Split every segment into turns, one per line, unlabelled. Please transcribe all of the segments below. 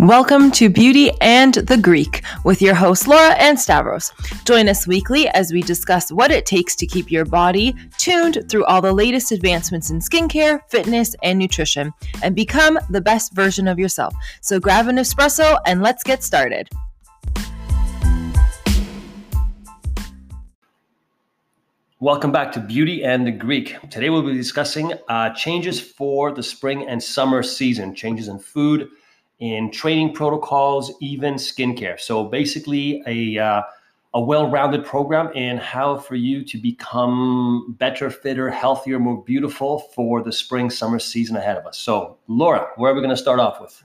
Welcome to Beauty and the Greek with your hosts Laura and Stavros. Join us weekly as we discuss what it takes to keep your body tuned through all the latest advancements in skincare, fitness, and nutrition and become the best version of yourself. So grab an espresso and let's get started.
Welcome back to Beauty and the Greek. Today we'll be discussing uh, changes for the spring and summer season, changes in food in training protocols, even skincare. So basically, a uh, a well-rounded program in how for you to become better, fitter, healthier, more beautiful for the spring summer season ahead of us. So, Laura, where are we going to start off with?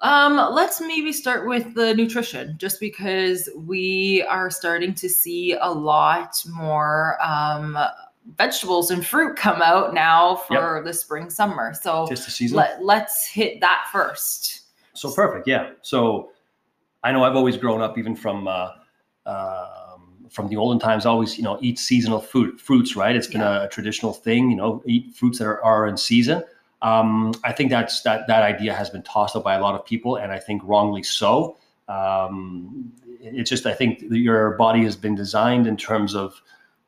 Um, let's maybe start with the nutrition, just because we are starting to see a lot more um, vegetables and fruit come out now for yep. the spring summer. So
just the season.
Let, let's hit that first.
So perfect, yeah. So I know I've always grown up, even from uh, um, from the olden times, always you know eat seasonal food fruits, right? It's been yeah. a, a, traditional thing, you know, eat fruits that are, are in season. Um, I think that's that that idea has been tossed up by a lot of people, and I think wrongly so. Um, it's just I think your body has been designed in terms of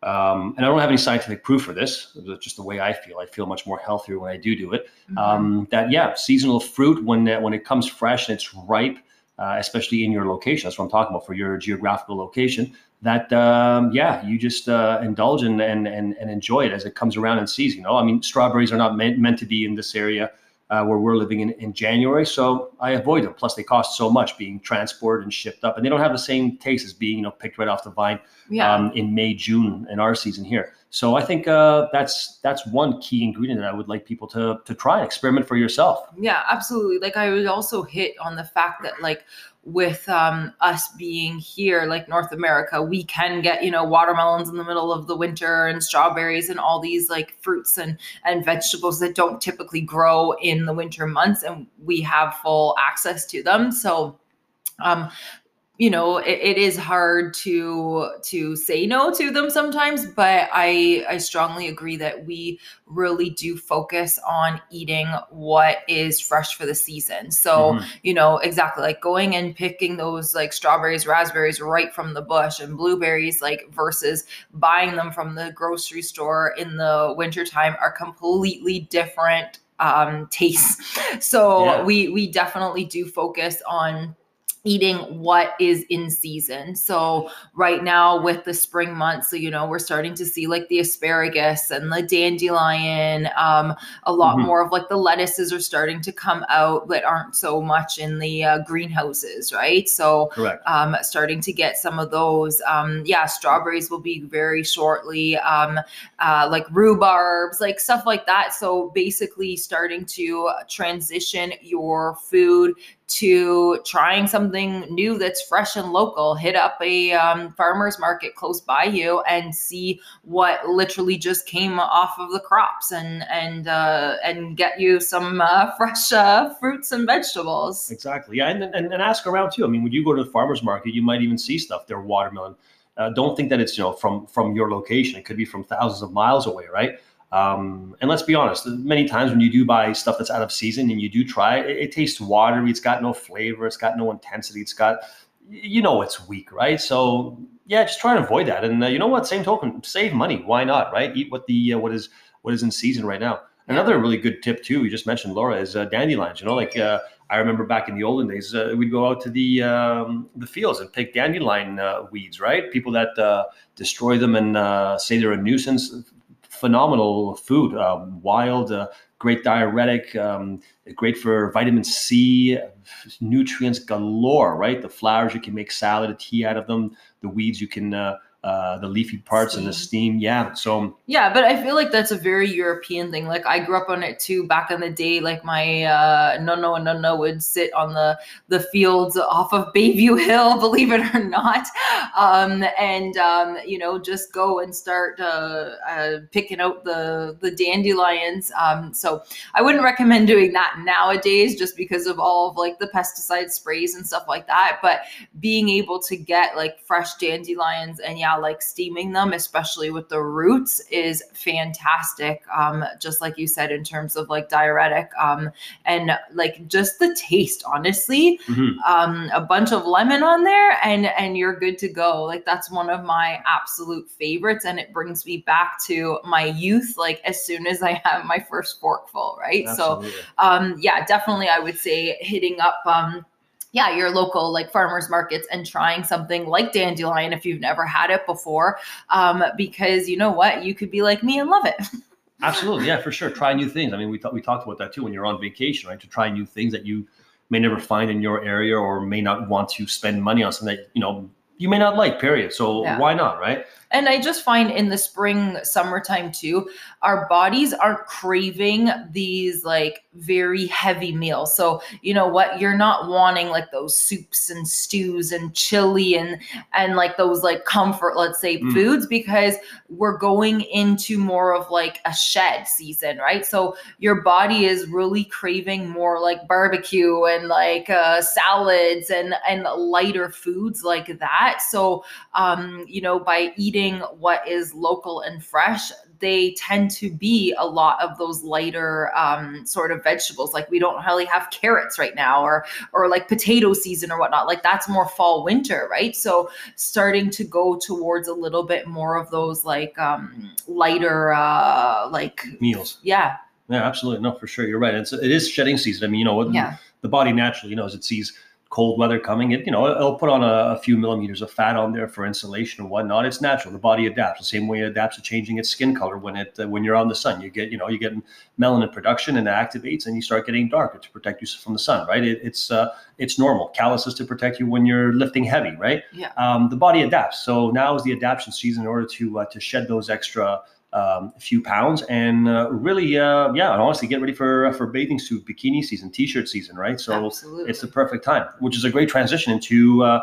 um, and I don't have any scientific proof for this. It's just the way I feel. I feel much more healthier when I do do it. Mm-hmm. Um, that yeah, seasonal fruit when when it comes fresh and it's ripe, uh, especially in your location. That's what I'm talking about for your geographical location. That um, yeah, you just uh, indulge and, and and and enjoy it as it comes around in season. You know, I mean, strawberries are not meant meant to be in this area uh, where we're living in, in January. So I avoid them. Plus, they cost so much being transported and shipped up, and they don't have the same taste as being you know picked right off the vine yeah. um, in May, June in our season here. So I think uh, that's that's one key ingredient that I would like people to to try and experiment for yourself.
Yeah, absolutely. Like I would also hit on the fact that like with um, us being here, like North America, we can get you know watermelons in the middle of the winter and strawberries and all these like fruits and and vegetables that don't typically grow in the winter months, and we have full access to them. So um, you know it, it is hard to to say no to them sometimes but i i strongly agree that we really do focus on eating what is fresh for the season so mm-hmm. you know exactly like going and picking those like strawberries raspberries right from the bush and blueberries like versus buying them from the grocery store in the wintertime are completely different um tastes so yeah. we we definitely do focus on eating what is in season. So right now with the spring months, so you know, we're starting to see like the asparagus and the dandelion. Um, a lot mm-hmm. more of like the lettuces are starting to come out that aren't so much in the uh, greenhouses, right? So
Correct.
Um, starting to get some of those. Um, yeah, strawberries will be very shortly. Um, uh, like rhubarbs, like stuff like that. So basically starting to transition your food to trying something new that's fresh and local. Hit up a um, farmer's market close by you and see what literally just came off of the crops and and uh, and get you some uh, fresh uh, fruits and vegetables.
Exactly. Yeah, and, and and ask around too. I mean, when you go to the farmer's market, you might even see stuff there, watermelon. Uh, don't think that it's you know from from your location. It could be from thousands of miles away, right? Um, and let's be honest, many times when you do buy stuff that's out of season and you do try it, it tastes watery. It's got no flavor. It's got no intensity. It's got, you know, it's weak, right? So yeah, just try and avoid that. And uh, you know what? Same token, save money. Why not, right? Eat what the uh, what is what is in season right now. Another really good tip too, you just mentioned Laura, is uh, dandelions. You know, like uh, I remember back in the olden days, uh, we'd go out to the um, the fields and pick dandelion uh, weeds. Right, people that uh, destroy them and uh, say they're a nuisance phenomenal food. Um, wild, uh, great diuretic, um, great for vitamin C, nutrients galore. Right, the flowers you can make salad, tea out of them. The weeds you can uh, uh, the leafy parts and the steam. Yeah. So
yeah, but I feel like that's a very European thing. Like I grew up on it too back in the day. Like my uh, no and no would sit on the the fields off of Bayview Hill, believe it or not, um, and um, you know just go and start uh, uh, picking out the the dandelions. Um, so I wouldn't recommend doing that nowadays, just because of all of like the pesticide sprays and stuff like that. But being able to get like fresh dandelions and yeah yeah, like steaming them, especially with the roots, is fantastic. Um, just like you said, in terms of like diuretic, um, and like just the taste, honestly,
Mhm.
um, a bunch of lemon on there, and and you're good to go. Like that's one of my absolute favorites, and it brings me back to my youth. Like as soon as I have my first forkful, right? So um yeah definitely i would say hitting up um yeah your local like farmers markets and trying something like dandelion if you've never had it before um because you know what you could be like me and love it
Absolutely, yeah, for sure. Try new things. I mean, we thought we talked about that too when you're on vacation, right? To try new things that you may never find in your area or may not want to spend money on something that you know you may not like. Period. So
Yeah.
why not, right?
and i just find in the spring summertime too our bodies are craving these like very heavy meals so you know what you're not wanting like those soups and stews and chili and and like those like comfort let's say
Mm.
foods because we're going into more of like a shed season right so your body is really craving more like barbecue and like uh, salads and and lighter foods like that so um, you know, by eating what is local and fresh, they tend to be a lot of those lighter um, sort of vegetables. Like we don't really have carrots right now, or or like potato season or whatnot. Like that's more fall winter, right? So starting to go towards a little bit more of those like um, lighter, uh, like
Meals.
yeah,
Yeah, absolutely. No, for sure. You're right. It's it is shedding season. I mean, you know,
yeah,
the body naturally, you know, as it sees cold weather coming, it you know, it'll put on a, a few millimeters of fat on there for insulation and whatnot. It's natural. The body adapts the same way it adapts to changing its skin color when it uh, when you're on the sun. You get you know you get melanin production and it activates and you start getting darker to protect you from the sun. Right? It, it's uh, it's normal. Calluses to protect you when you're lifting heavy. Right?
Yeah.
Um, the body adapts. So now is the adaptation season in order to uh, to shed those extra um, few pounds and uh, really, uh, yeah, and honestly, get ready for for bathing suit, bikini season, t-shirt season, right? So
absolutely.
it's the perfect time, which is a great transition into uh,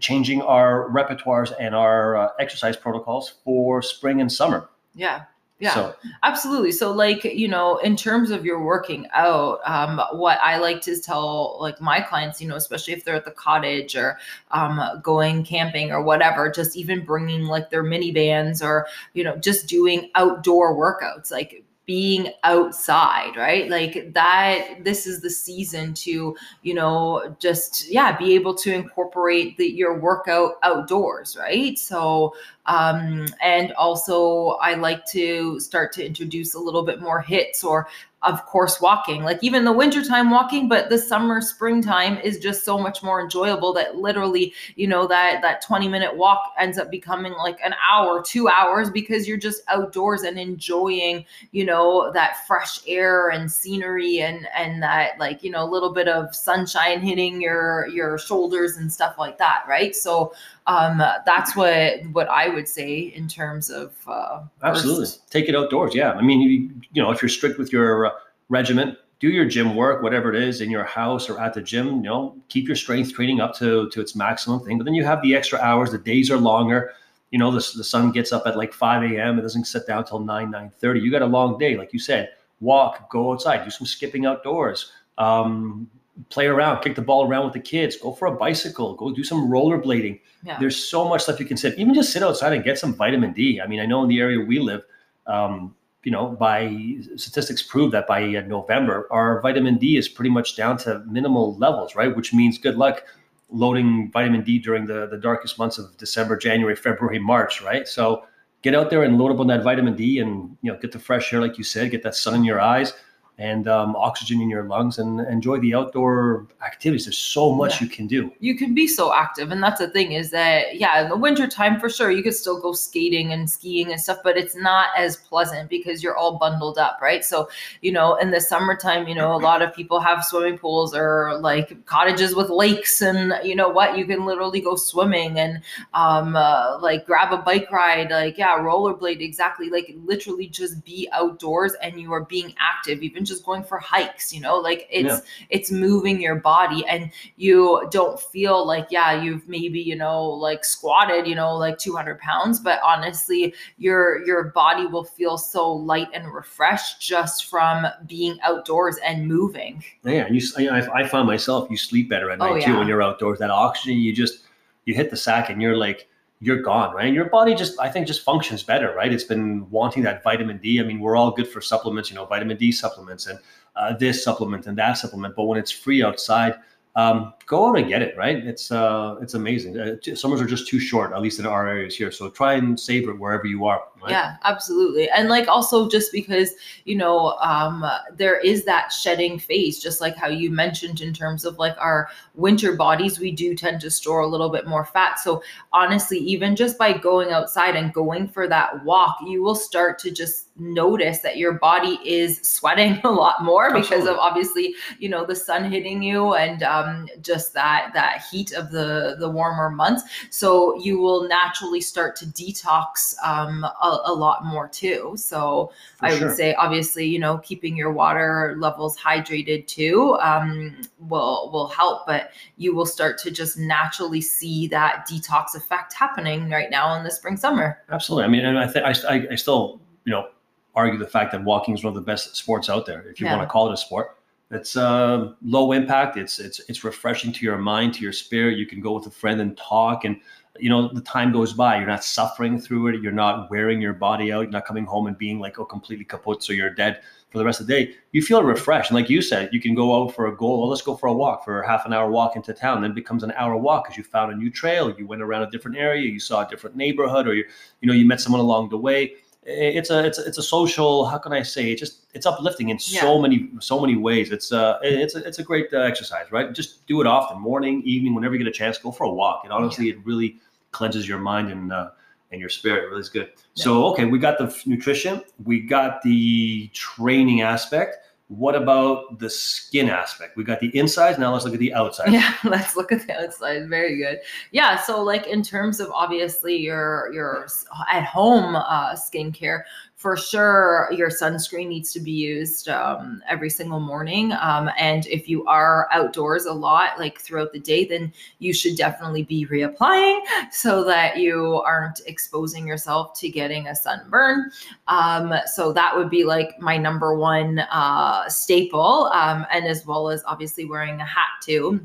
changing our repertoires and our uh, exercise protocols for spring and summer.
yeah. Yeah.
So
Absolutely. So, like, you know, in terms of your working out, um, what I like to tell like my clients, you know, especially if they're at the cottage or um, going camping or whatever, just even bringing like their mini bands or, you know, just doing outdoor workouts, like being outside, right? Like that, this is the season to, you know, just, yeah, be able to incorporate the, your workout outdoors, right? So, um, and also I like to start to introduce a little bit more hits or of course walking. Like even the wintertime walking but the summer springtime is just so much more enjoyable that literally you know that that 20 minute walk ends up becoming like an hour two hours because you're just outdoors and enjoying you know that fresh air and scenery and and that like you know a little bit of sunshine hitting your your shoulders and stuff like that right? So um that's what what i would say in terms of uh
absolutely,
first-
take it outdoors. Yeah, I mean, you, you know, if you're strict with your uh, regimen, do your gym work, whatever it is, in your house or at the gym. You know, keep your strength training up to to its maximum thing. But then you have the extra hours. The days are longer. You know, the, the sun gets up at like 5 a.m. It doesn't sit down till 9, 9.30. You got a long day. Like you said, walk, go outside, do some skipping outdoors, um, play around, kick the ball around with the kids, go for a bicycle, go do some rollerblading.
yeah
There's so much stuff you can sit. Even just sit outside and get some vitamin D. I mean, I know in the area we live, um, you know, by statistics prove that by uh, November, our vitamin D is pretty much down to minimal levels, right? Which means good luck loading vitamin D during the, the darkest months of December, January, February, March, right? So get out there and load up on that vitamin D and, you know, get the fresh air, like you said, get that sun in your eyes and um, oxygen in your lungs and enjoy the outdoor activities. There's so much
Yeah.
you can do.
you can be so active and that's the thing is that yeah in the winter time for sure you could still go skating and skiing and stuff but it's not as pleasant because you're all bundled up right so you know in the summertime you know a lot of people have swimming pools or like cottages with lakes and you know what you can literally go swimming and um uh, like grab a bike ride like yeah rollerblade exactly like literally just be outdoors and you are being active even just going for hikes you know like it's
Yeah.
it's moving your body and you don't feel like yeah you've maybe you know like squatted you know like 200 pounds but honestly your your body will feel so light and refreshed just from being outdoors and moving
Yeah, and you. I find myself you sleep better at
Oh,
night too when you're outdoors. That oxygen, you just you hit the sack and you're like you're gone, right? And your body just, I think, just functions better, right? It's been wanting that vitamin D. I mean, we're all good for supplements, you know, vitamin D supplements and uh, this supplement and that supplement. But when it's free outside, um, go out and get it. Right? It's uh, it's amazing. Uh, summers are just too short, at least in our areas here. So try and savor it wherever you are.
Right? Yeah, absolutely. And like also just because you know um, there is that shedding phase, just like how you mentioned in terms of like our winter bodies, we do tend to store a little bit more fat. So honestly, even just by going outside and going for that walk, you will start to just notice that your body is sweating a lot more because Absolutely. of obviously you know the sun hitting you and um, just that that heat of the the warmer months so you will naturally start to detox um, a, a, lot more too so For i sure. would say obviously you know keeping your water levels hydrated too um, will will help but you will start to just naturally see that detox effect happening right now in the spring summer
absolutely i mean and i think I, I still you know argue the fact that walking is one of the best sports out there, if you yeah. want to call it a sport. It's uh, low impact. It's it's it's refreshing to your mind, to your spirit. You can go with a friend and talk, and you know the time goes by. You're not suffering through it. You're not wearing your body out. You're not coming home and being like oh completely kaput, so you're dead for the rest of the day. You feel refreshed, and like you said, you can go out for a goal. Well, let's go for a walk for a half an hour walk into town. Then it becomes an hour walk because you found a new trail. You went around a different area. You saw a different neighborhood, or you you know you met someone along the way it's a it's a, it's a social how can I say it just it's uplifting in yeah. so many so many ways. It's uh it's a it's a great uh, exercise, right? Just do it often, morning, evening, whenever you get a chance, go for a walk. And honestly, yeah. it really cleanses your mind and uh, and your spirit. It really is good. Yeah. So okay, we got the nutrition, we got the training aspect what about the skin aspect? We got the insides. Now let's look at the outside.
Yeah, let's look at the outside. Very good. Yeah, so like in terms of obviously your your at home uh, skincare, for sure your sunscreen needs to be used um, every single morning um, and if you are outdoors a lot like throughout the day then you should definitely be reapplying so that you aren't exposing yourself to getting a sunburn. Um, so that would be like my number one uh, staple um, and as well as obviously wearing a hat too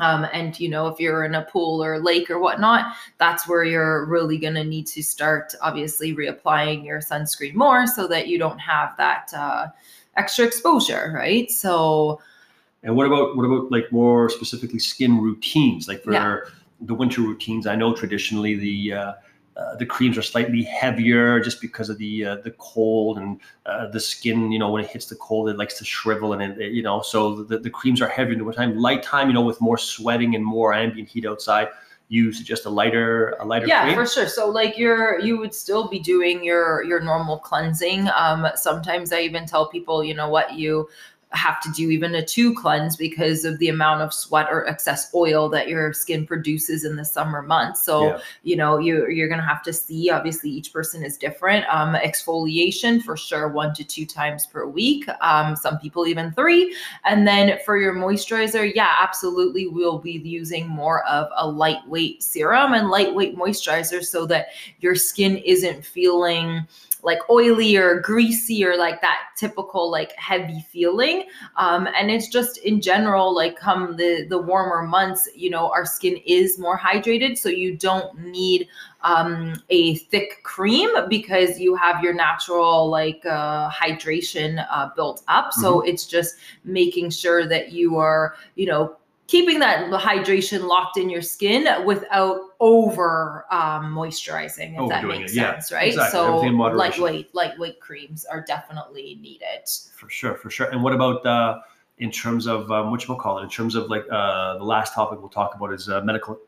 um, and you know, if you're in a pool or lake or whatnot, that's where you're really going to need to start, obviously, reapplying your sunscreen more so that you don't have that uh, extra exposure, right? So.
And what about what about like more specifically skin routines, like for yeah. the winter routines? I know traditionally the uh, uh, the creams are slightly heavier just because of the uh, the cold and uh, the skin. You know, when it hits the cold, it likes to shrivel, and it, you know, so the, the creams are heavier in the wintertime. Light time, you know, with more sweating and more ambient heat outside, you suggest a lighter a lighter
yeah
cream?
for sure so like you're you would still be doing your your normal cleansing um sometimes i even tell people you know what you have to do even a two cleanse because of the amount of sweat or excess oil that your skin produces in the summer months. So, yeah. you know, you, you're going to have to see, obviously each person is different. Um, exfoliation for sure, one to two times per week. Um, some people even three. And then for your moisturizer, yeah, absolutely. We'll be using more of a lightweight serum and lightweight moisturizer so that your skin isn't feeling like oily or greasy or like that typical like heavy feeling. Um, and it's just in general like come the the warmer months you know our skin is more hydrated. So you don't need um, a thick cream because you have your natural like uh, hydration uh, built up. So mm-hmm. it's just making sure that you are you know keeping that hydration locked in your skin without over um, moisturizing, if that makes it. sense, yeah, right? Exactly. So lightweight, lightweight creams are definitely needed.
For sure, for sure. And what about uh, in terms of um, what you call it? In terms of like uh, the last topic we'll talk about is uh, medical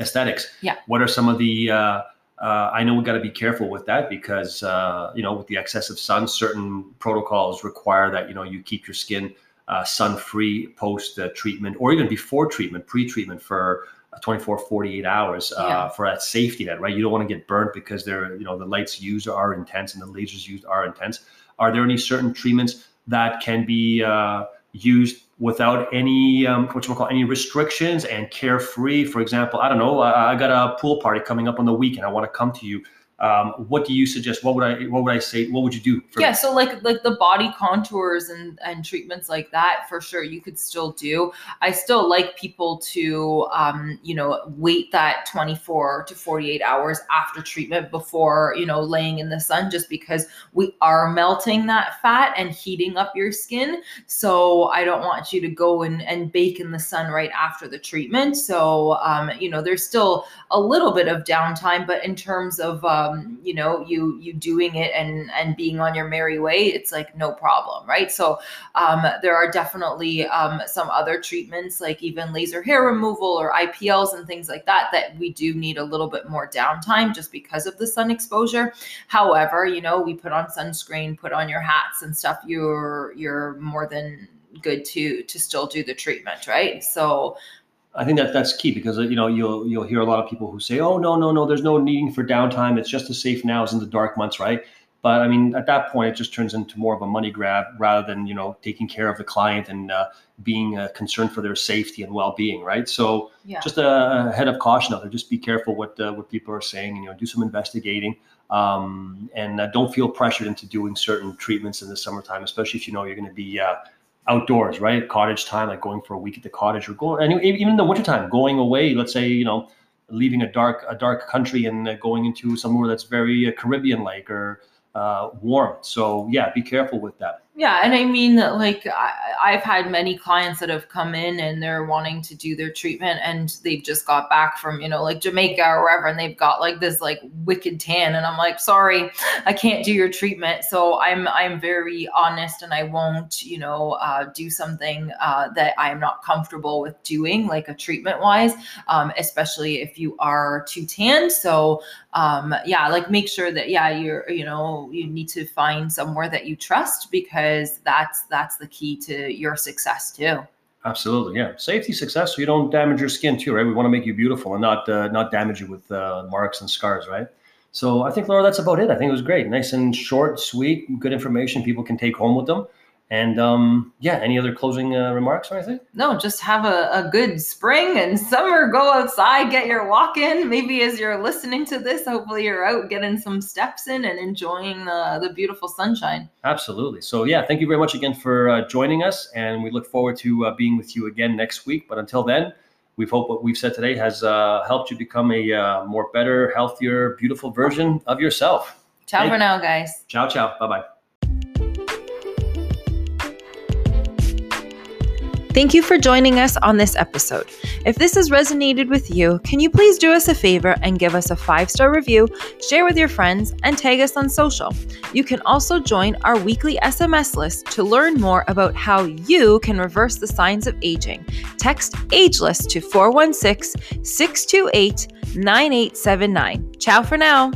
aesthetics.
Yeah.
What are some of the uh, uh, I know we got to be careful with that because uh, you know with the excessive sun, certain protocols require that you know you keep your skin uh, sun free post uh, treatment or even before treatment, pre treatment for 24, 48 hours uh, yeah. for that safety net, right? You don't want to get burnt because they're, you know, the lights used are intense and the lasers used are intense. Are there any certain treatments that can be uh, used without any um, what you call any restrictions and carefree? For example, I don't know, I, I got a pool party coming up on the weekend. I want to come to you um, what do you suggest? What would I what would I say? What would you do?
yeah, so like like the body contours and and treatments like that for sure you could still do. I still like people to um, you know wait that 24 to 48 hours after treatment before you know laying in the sun, just because we are melting that fat and heating up your skin. So I don't want you to go and and bake in the sun right after the treatment. So um, you know there's still a little bit of downtime, but in terms of uh, um, you know you you doing it and and being on your merry way it's like no problem right? So um, there are definitely um, some other treatments like even laser hair removal or ipls and things like that that we do need a little bit more downtime just because of the sun exposure. However you know we put on sunscreen put on your hats and stuff you're you're more than good to to still do the treatment right? So
I think that that's key because uh, you know you'll you'll hear a lot of people who say, "Oh no, no, no, there's no needing for downtime. It's just as safe now as in the dark months, right?" But I mean, at that point, it just turns into more of a money grab rather than you know taking care of the client and uh, being uh, concerned for their safety and well-being, right? So yeah. just a, a, head of caution out there. Just be careful what uh, what people are saying, and you know, do some investigating, um, and uh, don't feel pressured into doing certain treatments in the summertime, especially if you know you're going to be uh, outdoors, right? Cottage time, like going for a week at the cottage or going, and even in the wintertime, going away, let's say, you know, leaving a dark, a dark country and going into somewhere that's very uh, Caribbean like or uh, warm. So yeah, be careful with that.
Yeah, and I mean, like I, have had many clients that have come in and they're wanting to do their treatment, and they've just got back from you know like Jamaica or wherever, and they've got like this like wicked tan, and I'm like, sorry, I can't do your treatment. So I'm I'm very honest, and I won't you know uh, do something uh, that I am not comfortable with doing, like a treatment wise, um, especially if you are too tanned. So um, yeah, like make sure that yeah you're you know you need to find somewhere that you trust because that's that's the key to your success too.
Absolutely, yeah. Safety, success, so you don't damage your skin too, right? We want to make you beautiful and not uh, not damage you with uh, marks and scars, right? So I think Laura, that's about it. I think it was great, nice and short, sweet, good information people can take home with them. And um, yeah, any other closing uh, remarks or anything?
No, just have a, a good spring and summer. Go outside, get your walk in. Maybe as you're listening to this, hopefully you're out getting some steps in and enjoying the, the beautiful sunshine.
Absolutely. So, yeah, thank you very much again for uh, joining us. And we look forward to uh, being with you again next week. But until then, we hope what we've said today has uh, helped you become a uh, more better, healthier, beautiful version of yourself.
Ciao thank for now, guys.
Ciao, ciao. Bye bye.
Thank you for joining us on this episode. If this has resonated with you, can you please do us a favor and give us a five star review, share with your friends, and tag us on social? You can also join our weekly SMS list to learn more about how you can reverse the signs of aging. Text Ageless to 416 628 9879. Ciao for now.